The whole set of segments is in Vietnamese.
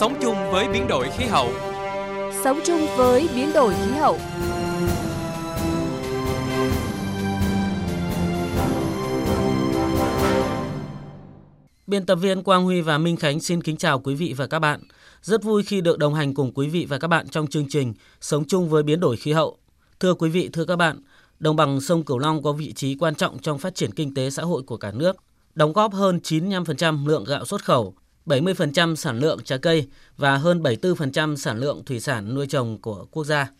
Sống chung với biến đổi khí hậu. Sống chung với biến đổi khí hậu. Biên tập viên Quang Huy và Minh Khánh xin kính chào quý vị và các bạn. Rất vui khi được đồng hành cùng quý vị và các bạn trong chương trình Sống chung với biến đổi khí hậu. Thưa quý vị, thưa các bạn, đồng bằng sông Cửu Long có vị trí quan trọng trong phát triển kinh tế xã hội của cả nước, đóng góp hơn 95% lượng gạo xuất khẩu, 70% sản lượng trái cây và hơn 74% sản lượng thủy sản nuôi trồng của quốc gia.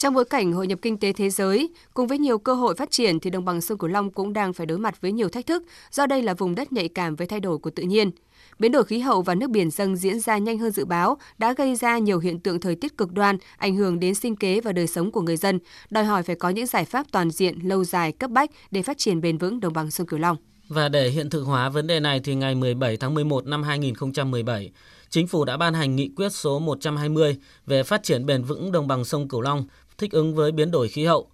Trong bối cảnh hội nhập kinh tế thế giới, cùng với nhiều cơ hội phát triển thì đồng bằng sông Cửu Long cũng đang phải đối mặt với nhiều thách thức do đây là vùng đất nhạy cảm với thay đổi của tự nhiên. Biến đổi khí hậu và nước biển dâng diễn ra nhanh hơn dự báo đã gây ra nhiều hiện tượng thời tiết cực đoan, ảnh hưởng đến sinh kế và đời sống của người dân, đòi hỏi phải có những giải pháp toàn diện, lâu dài, cấp bách để phát triển bền vững đồng bằng sông Cửu Long. Và để hiện thực hóa vấn đề này thì ngày 17 tháng 11 năm 2017, Chính phủ đã ban hành nghị quyết số 120 về phát triển bền vững đồng bằng sông Cửu Long, thích ứng với biến đổi khí hậu.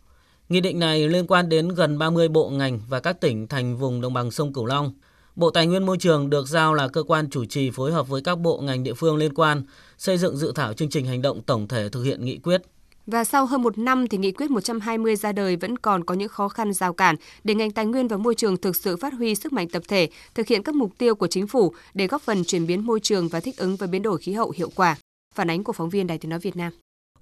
Nghị định này liên quan đến gần 30 bộ ngành và các tỉnh thành vùng đồng bằng sông Cửu Long. Bộ Tài nguyên Môi trường được giao là cơ quan chủ trì phối hợp với các bộ ngành địa phương liên quan xây dựng dự thảo chương trình hành động tổng thể thực hiện nghị quyết. Và sau hơn một năm thì nghị quyết 120 ra đời vẫn còn có những khó khăn rào cản để ngành tài nguyên và môi trường thực sự phát huy sức mạnh tập thể, thực hiện các mục tiêu của chính phủ để góp phần chuyển biến môi trường và thích ứng với biến đổi khí hậu hiệu quả. Phản ánh của phóng viên Đài Tiếng nói Việt Nam.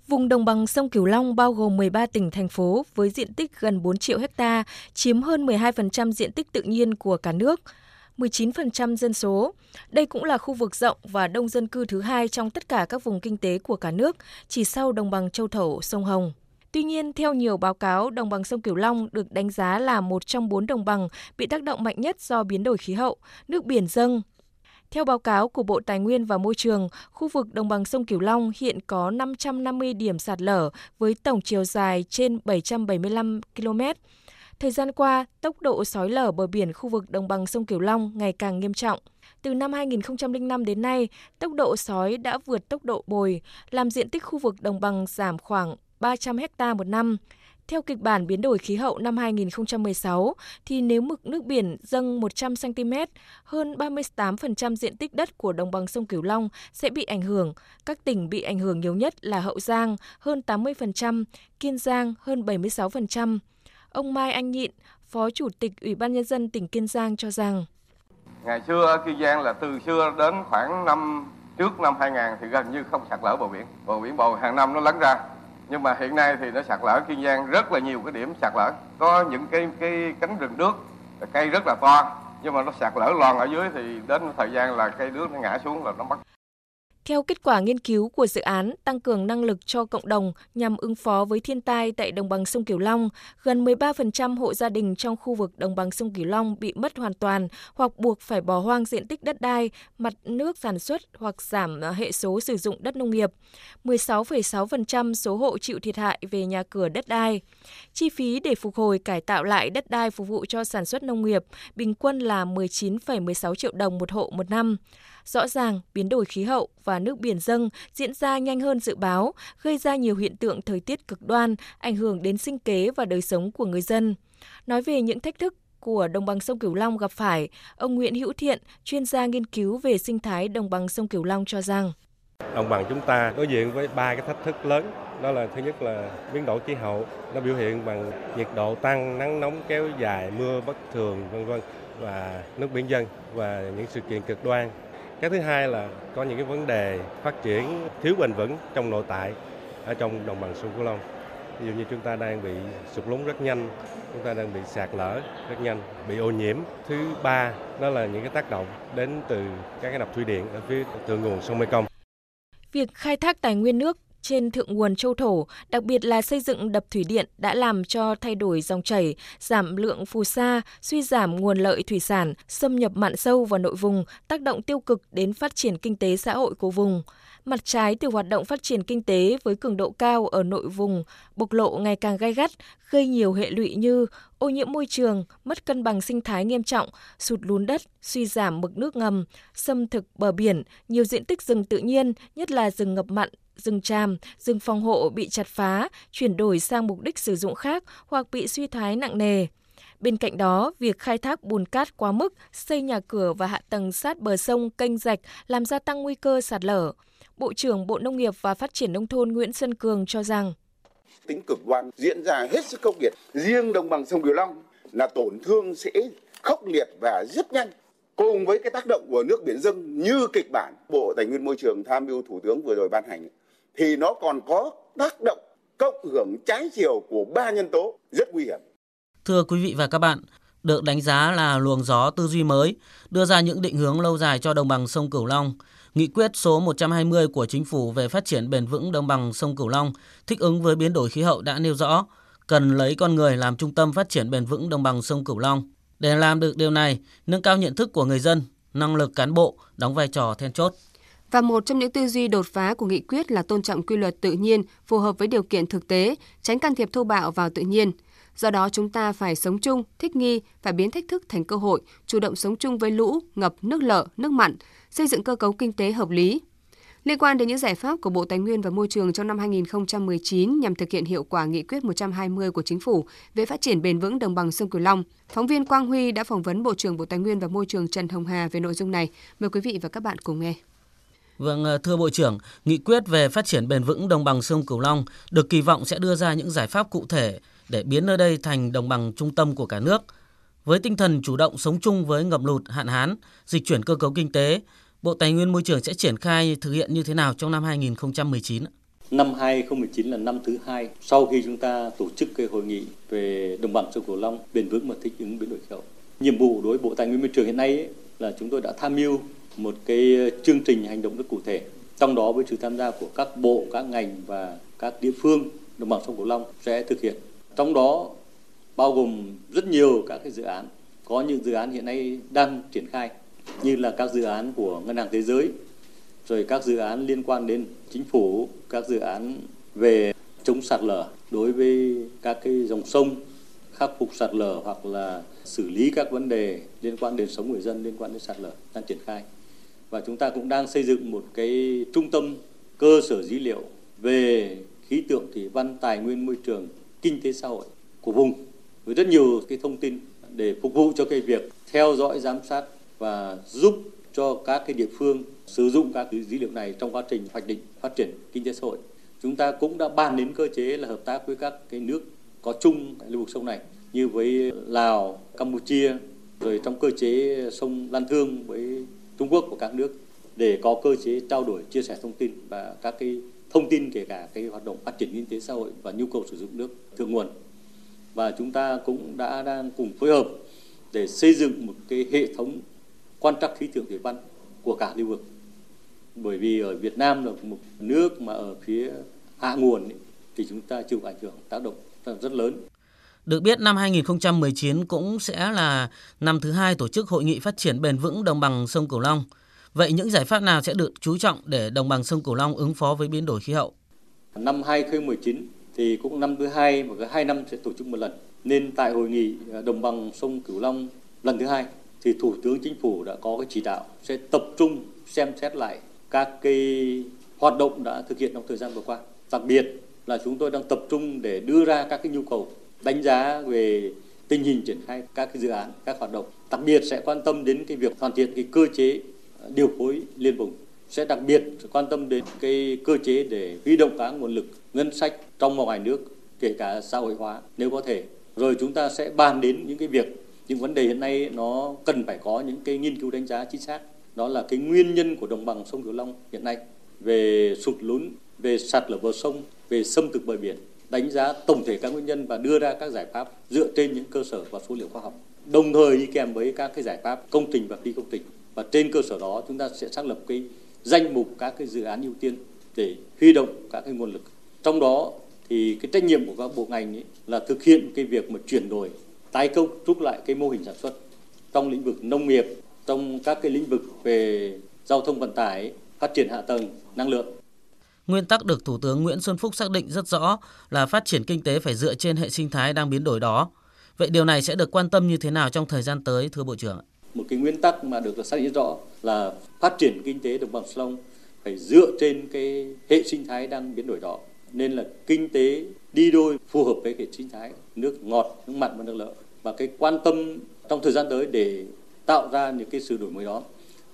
Vùng đồng bằng sông Cửu Long bao gồm 13 tỉnh thành phố với diện tích gần 4 triệu hecta, chiếm hơn 12% diện tích tự nhiên của cả nước. 19% dân số. Đây cũng là khu vực rộng và đông dân cư thứ hai trong tất cả các vùng kinh tế của cả nước, chỉ sau đồng bằng châu thổ sông Hồng. Tuy nhiên, theo nhiều báo cáo, đồng bằng sông Cửu Long được đánh giá là một trong bốn đồng bằng bị tác động mạnh nhất do biến đổi khí hậu, nước biển dâng. Theo báo cáo của Bộ Tài nguyên và Môi trường, khu vực đồng bằng sông Cửu Long hiện có 550 điểm sạt lở với tổng chiều dài trên 775 km. Thời gian qua, tốc độ sói lở bờ biển khu vực đồng bằng sông Cửu Long ngày càng nghiêm trọng. Từ năm 2005 đến nay, tốc độ sói đã vượt tốc độ bồi, làm diện tích khu vực đồng bằng giảm khoảng 300 ha một năm. Theo kịch bản biến đổi khí hậu năm 2016, thì nếu mực nước biển dâng 100 cm, hơn 38% diện tích đất của đồng bằng sông Cửu Long sẽ bị ảnh hưởng. Các tỉnh bị ảnh hưởng nhiều nhất là Hậu Giang hơn 80%, Kiên Giang hơn 76%. Ông Mai Anh Nhịn, Phó Chủ tịch Ủy ban Nhân dân tỉnh Kiên Giang cho rằng Ngày xưa ở Kiên Giang là từ xưa đến khoảng năm trước năm 2000 thì gần như không sạt lở bờ biển. Bờ biển bầu hàng năm nó lấn ra. Nhưng mà hiện nay thì nó sạt lở Kiên Giang rất là nhiều cái điểm sạt lở. Có những cái cái cánh rừng nước, cây rất là to. Nhưng mà nó sạt lở lòn ở dưới thì đến thời gian là cây nước nó ngã xuống là nó mất theo kết quả nghiên cứu của dự án tăng cường năng lực cho cộng đồng nhằm ứng phó với thiên tai tại đồng bằng sông Cửu Long, gần 13% hộ gia đình trong khu vực đồng bằng sông Cửu Long bị mất hoàn toàn hoặc buộc phải bỏ hoang diện tích đất đai, mặt nước sản xuất hoặc giảm hệ số sử dụng đất nông nghiệp. 16,6% số hộ chịu thiệt hại về nhà cửa đất đai. Chi phí để phục hồi cải tạo lại đất đai phục vụ cho sản xuất nông nghiệp bình quân là 19,16 triệu đồng một hộ một năm. Rõ ràng, biến đổi khí hậu và nước biển dâng diễn ra nhanh hơn dự báo, gây ra nhiều hiện tượng thời tiết cực đoan, ảnh hưởng đến sinh kế và đời sống của người dân. Nói về những thách thức của đồng bằng sông Cửu Long gặp phải, ông Nguyễn Hữu Thiện, chuyên gia nghiên cứu về sinh thái đồng bằng sông Cửu Long cho rằng. Đồng bằng chúng ta đối diện với ba cái thách thức lớn. Đó là thứ nhất là biến đổi khí hậu nó biểu hiện bằng nhiệt độ tăng nắng nóng kéo dài mưa bất thường vân vân và nước biển dân và những sự kiện cực đoan cái thứ hai là có những cái vấn đề phát triển thiếu bền vững trong nội tại ở trong đồng bằng sông Cửu Long. Ví dụ như chúng ta đang bị sụt lún rất nhanh, chúng ta đang bị sạt lở rất nhanh, bị ô nhiễm. Thứ ba đó là những cái tác động đến từ các cái đập thủy điện ở phía thượng nguồn sông Mekong. Việc khai thác tài nguyên nước trên thượng nguồn châu thổ, đặc biệt là xây dựng đập thủy điện đã làm cho thay đổi dòng chảy, giảm lượng phù sa, suy giảm nguồn lợi thủy sản, xâm nhập mặn sâu vào nội vùng, tác động tiêu cực đến phát triển kinh tế xã hội của vùng. Mặt trái từ hoạt động phát triển kinh tế với cường độ cao ở nội vùng bộc lộ ngày càng gai gắt, gây nhiều hệ lụy như ô nhiễm môi trường, mất cân bằng sinh thái nghiêm trọng, sụt lún đất, suy giảm mực nước ngầm, xâm thực bờ biển, nhiều diện tích rừng tự nhiên, nhất là rừng ngập mặn, rừng tràm, rừng phòng hộ bị chặt phá, chuyển đổi sang mục đích sử dụng khác hoặc bị suy thoái nặng nề. Bên cạnh đó, việc khai thác bùn cát quá mức, xây nhà cửa và hạ tầng sát bờ sông, kênh rạch làm gia tăng nguy cơ sạt lở. Bộ trưởng Bộ Nông nghiệp và Phát triển Nông thôn Nguyễn Xuân Cường cho rằng tính cực đoan diễn ra hết sức khốc liệt. Riêng đồng bằng sông Cửu Long là tổn thương sẽ khốc liệt và rất nhanh cùng với cái tác động của nước biển dâng như kịch bản Bộ Tài nguyên Môi trường tham mưu Thủ tướng vừa rồi ban hành thì nó còn có tác động cộng hưởng trái chiều của ba nhân tố rất nguy hiểm. Thưa quý vị và các bạn, được đánh giá là luồng gió tư duy mới, đưa ra những định hướng lâu dài cho đồng bằng sông Cửu Long. Nghị quyết số 120 của Chính phủ về phát triển bền vững đồng bằng sông Cửu Long thích ứng với biến đổi khí hậu đã nêu rõ cần lấy con người làm trung tâm phát triển bền vững đồng bằng sông Cửu Long. Để làm được điều này, nâng cao nhận thức của người dân, năng lực cán bộ đóng vai trò then chốt. Và một trong những tư duy đột phá của nghị quyết là tôn trọng quy luật tự nhiên phù hợp với điều kiện thực tế, tránh can thiệp thô bạo vào tự nhiên. Do đó chúng ta phải sống chung, thích nghi, phải biến thách thức thành cơ hội, chủ động sống chung với lũ, ngập, nước lợ, nước mặn, xây dựng cơ cấu kinh tế hợp lý. Liên quan đến những giải pháp của Bộ Tài nguyên và Môi trường trong năm 2019 nhằm thực hiện hiệu quả nghị quyết 120 của Chính phủ về phát triển bền vững đồng bằng sông Cửu Long, phóng viên Quang Huy đã phỏng vấn Bộ trưởng Bộ Tài nguyên và Môi trường Trần Hồng Hà về nội dung này. Mời quý vị và các bạn cùng nghe. Vâng, ờ, thưa Bộ trưởng, nghị quyết về phát triển bền vững đồng bằng sông Cửu Long được kỳ vọng sẽ đưa ra những giải pháp cụ thể để biến nơi đây thành đồng bằng trung tâm của cả nước. Với tinh thần chủ động sống chung với ngập lụt, hạn hán, dịch chuyển cơ cấu kinh tế, Bộ Tài nguyên Môi trường sẽ triển khai thực hiện như thế nào trong năm 2019? Năm 2019 là năm thứ hai sau khi chúng ta tổ chức cái hội nghị về đồng bằng sông Cửu Long bền vững và thích ứng biến đổi khí hậu. Nhiệm vụ đối với Bộ Tài nguyên Môi trường hiện nay ấy, là chúng tôi đã tham mưu một cái ờ, chương trình hành động rất cụ thể, trong đó với sự tham gia của các bộ, các ngành và các địa phương đồng bằng sông cửu long sẽ thực hiện. Trong đó bao gồm rất nhiều các cái dự án, có những dự án hiện nay đang triển khai, như là các dự án của ngân hàng thế giới, rồi các dự án liên quan đến chính phủ, các dự án về chống sạt lở đối với các cái dòng sông, khắc phục sạt lở hoặc là xử lý các vấn đề liên quan đến sống người dân, liên quan đến sạt lở đang triển khai và chúng ta cũng đang xây dựng một cái trung tâm cơ sở dữ liệu về khí tượng thủy văn tài nguyên môi trường kinh tế xã hội của vùng với rất nhiều cái thông tin để phục vụ cho cái việc theo dõi giám sát và giúp cho các cái địa phương sử dụng các cái dữ liệu này trong quá trình hoạch định phát triển kinh tế xã hội. Chúng ta cũng đã bàn đến cơ chế là hợp tác với các cái nước có chung lưu vực sông này như với Lào, Campuchia, rồi trong cơ chế sông Lan Thương với Trung Quốc và các nước để có cơ chế trao đổi chia sẻ thông tin và các cái thông tin kể cả cái hoạt động phát triển kinh tế xã hội và nhu cầu sử dụng nước thượng nguồn. Và chúng ta cũng đã đang cùng phối hợp để xây dựng một cái hệ thống quan trắc khí tượng thủy văn của cả lưu vực. Bởi vì ở Việt Nam là một nước mà ở phía hạ nguồn ấy, thì chúng ta chịu ảnh hưởng tác động rất lớn được biết, năm 2019 cũng sẽ là năm thứ hai tổ chức hội nghị phát triển bền vững đồng bằng sông Cửu Long. Vậy những giải pháp nào sẽ được chú trọng để đồng bằng sông Cửu Long ứng phó với biến đổi khí hậu? Năm 2019 thì cũng năm thứ hai và cứ hai năm sẽ tổ chức một lần. Nên tại hội nghị à, đồng bằng sông Cửu Long lần thứ hai thì Thủ tướng Chính phủ đã có cái chỉ đạo sẽ tập trung xem xét lại các cái hoạt động đã thực hiện trong thời gian vừa qua. Đặc biệt là chúng tôi đang tập trung để đưa ra các cái nhu cầu đánh giá về tình hình triển khai các cái dự án, các hoạt động. Đặc biệt sẽ quan tâm đến cái việc hoàn thiện cái cơ chế ờ, điều phối liên vùng. Sẽ đặc biệt quan tâm đến cái cơ chế để huy động các nguồn lực ngân sách trong và ngoài nước kể cả xã hội hóa nếu có thể. Rồi chúng ta sẽ bàn đến những cái việc những vấn đề hiện nay nó cần phải có những cái nghiên cứu đánh giá chính xác. Đó là cái nguyên nhân của đồng bằng sông cửu long hiện nay về sụt lún về sạt lở bờ sông về xâm thực bờ biển đánh giá tổng thể các nguyên nhân và đưa ra các giải pháp dựa trên những cơ sở và số liệu khoa học. Đồng thời đi kèm với các cái giải pháp công trình và phi công trình. Và trên cơ sở đó, chúng ta sẽ xác lập cái danh mục các cái dự án ưu tiên để huy động các cái nguồn lực. Trong đó thì cái trách nhiệm của các bộ ngành ấy là thực hiện cái việc mà chuyển đổi, tái cấu trúc lại cái mô hình sản xuất trong lĩnh vực nông nghiệp, trong các cái lĩnh vực về giao thông vận tải, phát triển hạ tầng, năng lượng. Nguyên tắc được Thủ tướng Nguyễn Xuân Phúc xác định rất rõ là phát triển kinh tế phải dựa trên hệ sinh thái đang biến đổi đó. Vậy điều này sẽ được quan tâm như thế nào trong thời gian tới, thưa Bộ trưởng? Một cái nguyên tắc mà được xác định rõ là phát triển kinh tế đồng bằng sông phải dựa trên cái hệ sinh thái đang biến đổi đó. Nên là kinh tế đi đôi phù hợp với hệ sinh thái nước ngọt, nước mặn và nước lợ. Và cái quan tâm trong thời gian tới để tạo ra những cái sự đổi mới đó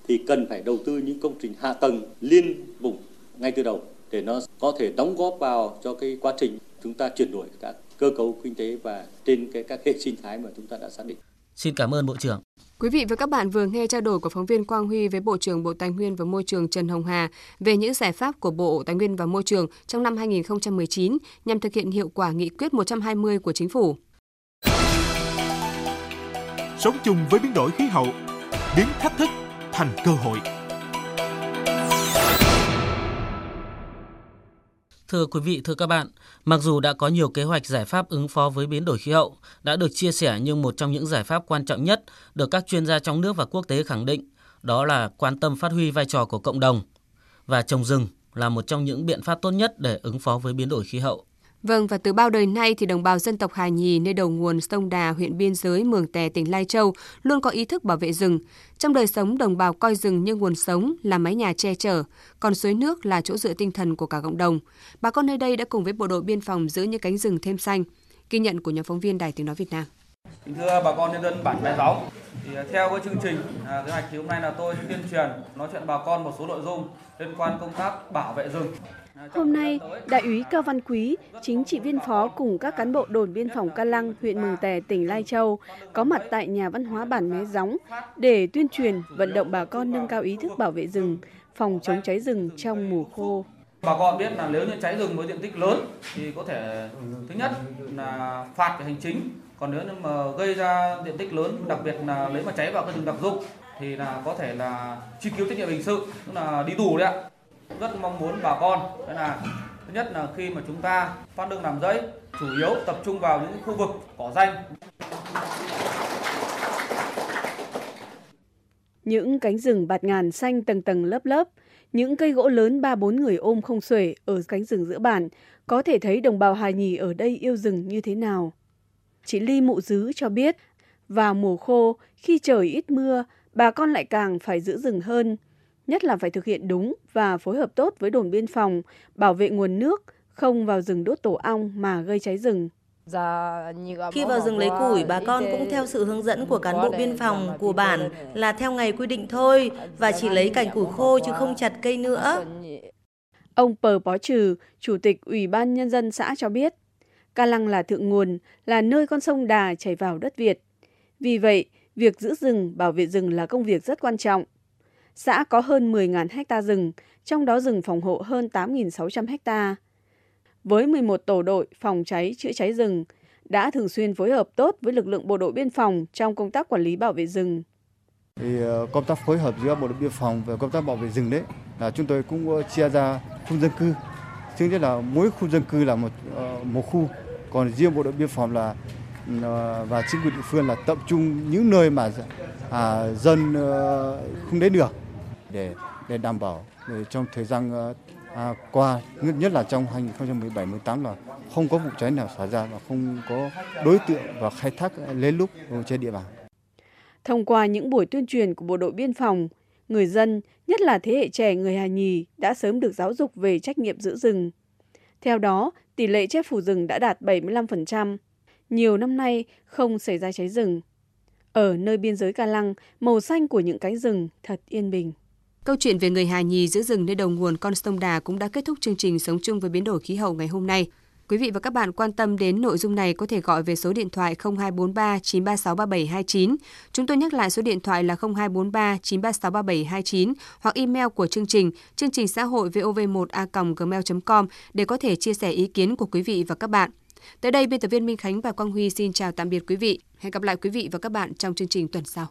thì cần phải đầu tư những công trình hạ tầng liên vùng ngay từ đầu để nó có thể đóng góp vào cho cái quá trình chúng ta chuyển đổi các cơ cấu kinh tế và trên cái các hệ sinh thái mà chúng ta đã xác định. Xin cảm ơn Bộ trưởng. Quý vị và các bạn vừa nghe trao đổi của phóng viên Quang Huy với Bộ trưởng Bộ Tài nguyên và Môi trường Trần Hồng Hà về những giải pháp của Bộ Tài nguyên và Môi trường trong năm 2019 nhằm thực hiện hiệu quả nghị quyết 120 của Chính phủ. Sống chung với biến đổi khí hậu, biến thách thức thành cơ hội. Thưa quý vị, thưa các bạn, mặc dù đã có nhiều kế hoạch giải pháp ứng phó với biến đổi khí hậu đã được chia sẻ nhưng một trong những giải pháp quan trọng nhất được các chuyên gia trong nước và quốc tế khẳng định đó là quan tâm phát huy vai trò của cộng đồng và trồng rừng là một trong những biện pháp tốt nhất để ứng phó với biến đổi khí hậu. Vâng, và từ bao đời nay thì đồng bào dân tộc Hà Nhì nơi đầu nguồn sông Đà, huyện biên giới Mường Tè, tỉnh Lai Châu luôn có ý thức bảo vệ rừng. Trong đời sống, đồng bào coi rừng như nguồn sống, là mái nhà che chở, còn suối nước là chỗ dựa tinh thần của cả cộng đồng. Bà con nơi đây đã cùng với bộ đội biên phòng giữ những cánh rừng thêm xanh. Ghi nhận của nhóm phóng viên Đài Tiếng Nói Việt Nam. Kính thưa bà con nhân dân bản Bè Gióng, thì à, theo cái chương trình à, kế hoạch thì hôm nay là tôi tuyên truyền nói chuyện bà con một số nội dung liên quan công tác bảo vệ rừng. Hôm nay, Đại úy Cao Văn Quý, chính trị viên phó cùng các cán bộ đồn biên phòng Ca Lăng, huyện Mường Tè, tỉnh Lai Châu có mặt tại nhà văn hóa bản Mé Gióng để tuyên truyền vận động bà con nâng cao ý thức bảo vệ rừng, phòng chống cháy rừng trong mùa khô. Bà con biết là nếu như cháy rừng với diện tích lớn thì có thể thứ nhất là phạt về hành chính, còn nếu như mà gây ra diện tích lớn, đặc biệt là lấy mà cháy vào cái rừng đặc dụng thì là có thể là truy cứu trách nhiệm hình sự, tức là đi tù đấy ạ rất mong muốn bà con. Đó là thứ nhất là khi mà chúng ta phát đường làm rẫy chủ yếu tập trung vào những khu vực cỏ danh. Những cánh rừng bạt ngàn xanh tầng tầng lớp lớp, những cây gỗ lớn ba bốn người ôm không xuể ở cánh rừng giữa bản, có thể thấy đồng bào hài nhì ở đây yêu rừng như thế nào. Chị Ly Mụ Dứ cho biết, vào mùa khô, khi trời ít mưa, bà con lại càng phải giữ rừng hơn – nhất là phải thực hiện đúng và phối hợp tốt với đồn biên phòng, bảo vệ nguồn nước, không vào rừng đốt tổ ong mà gây cháy rừng. Khi vào rừng lấy củi, bà con cũng theo sự hướng dẫn của cán bộ biên phòng của bản là theo ngày quy định thôi và chỉ lấy cành củi khô chứ không chặt cây nữa. Ông Pờ Bó Trừ, Chủ tịch Ủy ban Nhân dân xã cho biết, Ca Lăng là thượng nguồn, là nơi con sông Đà chảy vào đất Việt. Vì vậy, việc giữ rừng, bảo vệ rừng là công việc rất quan trọng xã có hơn 10.000 ha rừng, trong đó rừng phòng hộ hơn 8.600 ha. Với 11 tổ đội phòng cháy chữa cháy rừng, đã thường xuyên phối hợp tốt với lực lượng bộ đội biên phòng trong công tác quản lý bảo vệ rừng. Thì ờ, công tác phối hợp giữa bộ đội biên phòng và công tác bảo vệ rừng đấy là chúng tôi cũng ờ, chia ra khu dân cư. Thứ nhất là mỗi khu dân cư là một ờ, một khu, còn riêng bộ đội biên phòng là và chính quyền địa phương là tập trung những nơi mà à, dân không đến được để để đảm bảo để trong thời gian ờ, à, qua nhất là trong 2017 18 là không có vụ cháy nào xảy ra và không có đối tượng và khai thác lén lút trên địa bàn. Thông qua những buổi tuyên truyền của bộ đội biên phòng, người dân, nhất là thế hệ trẻ người Hà Nhì đã sớm được giáo dục về trách nhiệm giữ rừng. Theo đó, tỷ lệ che phủ rừng đã đạt 75%. Nhiều năm nay không xảy ra cháy rừng. Ở nơi biên giới Ca Lăng, màu xanh của những cánh rừng thật yên bình. Câu chuyện về người Hà Nhì giữ rừng nơi đầu nguồn con sông Đà cũng đã kết thúc chương trình Sống chung với biến đổi khí hậu ngày hôm nay. Quý vị và các bạn quan tâm đến nội dung này có thể gọi về số điện thoại 0243 936 3729. Chúng tôi nhắc lại số điện thoại là 0243 936 3729 hoặc email của chương trình chương trình xã hội vov1a.gmail.com để có thể chia sẻ ý kiến của quý vị và các bạn. Tới đây, biên tập viên Minh Khánh và Quang Huy xin chào tạm biệt quý vị. Hẹn gặp lại quý vị và các bạn trong chương trình tuần sau.